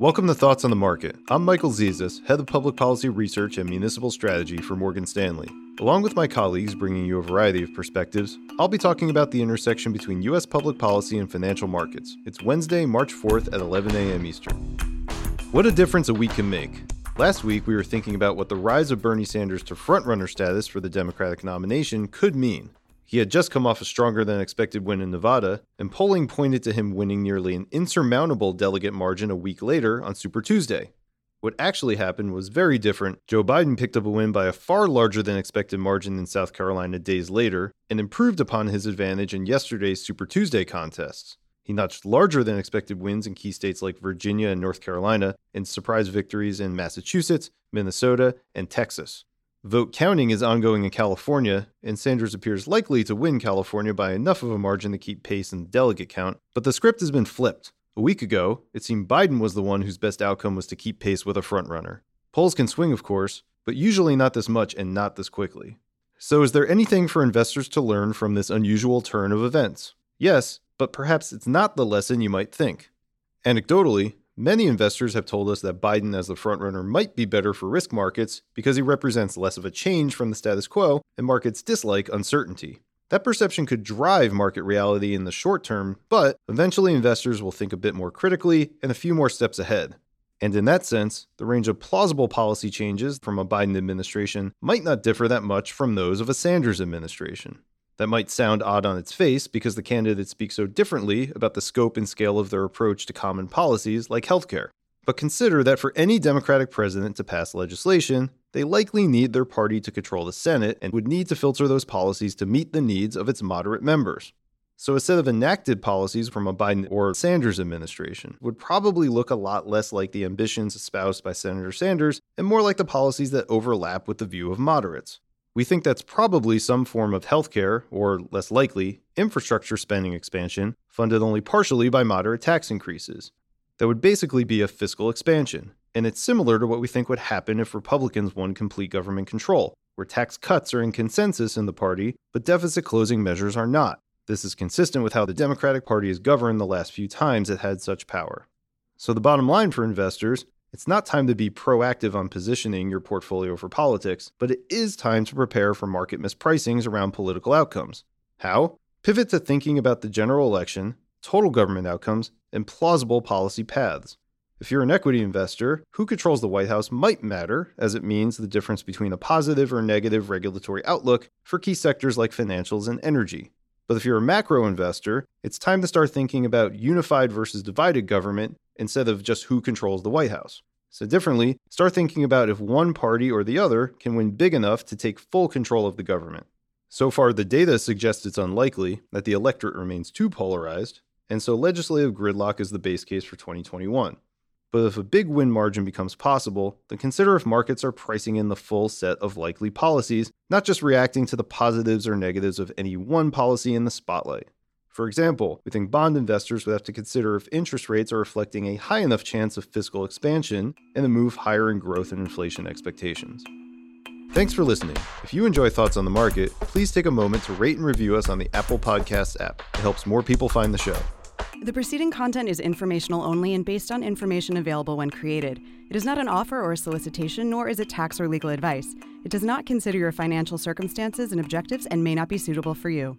Welcome to Thoughts on the Market. I'm Michael Zezas, Head of Public Policy Research and Municipal Strategy for Morgan Stanley. Along with my colleagues bringing you a variety of perspectives, I'll be talking about the intersection between U.S. public policy and financial markets. It's Wednesday, March 4th at 11 a.m. Eastern. What a difference a week can make. Last week, we were thinking about what the rise of Bernie Sanders to frontrunner status for the Democratic nomination could mean. He had just come off a stronger than expected win in Nevada, and polling pointed to him winning nearly an insurmountable delegate margin a week later on Super Tuesday. What actually happened was very different. Joe Biden picked up a win by a far larger than expected margin in South Carolina days later and improved upon his advantage in yesterday's Super Tuesday contests. He notched larger than expected wins in key states like Virginia and North Carolina, and surprise victories in Massachusetts, Minnesota, and Texas. Vote counting is ongoing in California, and Sanders appears likely to win California by enough of a margin to keep pace in the delegate count, but the script has been flipped. A week ago, it seemed Biden was the one whose best outcome was to keep pace with a frontrunner. Polls can swing, of course, but usually not this much and not this quickly. So, is there anything for investors to learn from this unusual turn of events? Yes, but perhaps it's not the lesson you might think. Anecdotally, Many investors have told us that Biden as the frontrunner might be better for risk markets because he represents less of a change from the status quo and markets dislike uncertainty. That perception could drive market reality in the short term, but eventually investors will think a bit more critically and a few more steps ahead. And in that sense, the range of plausible policy changes from a Biden administration might not differ that much from those of a Sanders administration. That might sound odd on its face because the candidates speak so differently about the scope and scale of their approach to common policies like healthcare. But consider that for any Democratic president to pass legislation, they likely need their party to control the Senate and would need to filter those policies to meet the needs of its moderate members. So a set of enacted policies from a Biden or Sanders administration would probably look a lot less like the ambitions espoused by Senator Sanders and more like the policies that overlap with the view of moderates. We think that's probably some form of healthcare, or less likely, infrastructure spending expansion, funded only partially by moderate tax increases. That would basically be a fiscal expansion, and it's similar to what we think would happen if Republicans won complete government control, where tax cuts are in consensus in the party, but deficit closing measures are not. This is consistent with how the Democratic Party has governed the last few times it had such power. So, the bottom line for investors it's not time to be proactive on positioning your portfolio for politics, but it is time to prepare for market mispricings around political outcomes. How? Pivot to thinking about the general election, total government outcomes, and plausible policy paths. If you're an equity investor, who controls the White House might matter, as it means the difference between a positive or negative regulatory outlook for key sectors like financials and energy. But if you're a macro investor, it's time to start thinking about unified versus divided government instead of just who controls the White House. So, differently, start thinking about if one party or the other can win big enough to take full control of the government. So far, the data suggests it's unlikely that the electorate remains too polarized, and so legislative gridlock is the base case for 2021. But if a big win margin becomes possible, then consider if markets are pricing in the full set of likely policies, not just reacting to the positives or negatives of any one policy in the spotlight. For example, we think bond investors would have to consider if interest rates are reflecting a high enough chance of fiscal expansion and a move higher in growth and inflation expectations. Thanks for listening. If you enjoy Thoughts on the Market, please take a moment to rate and review us on the Apple Podcasts app. It helps more people find the show. The preceding content is informational only and based on information available when created. It is not an offer or a solicitation, nor is it tax or legal advice. It does not consider your financial circumstances and objectives and may not be suitable for you.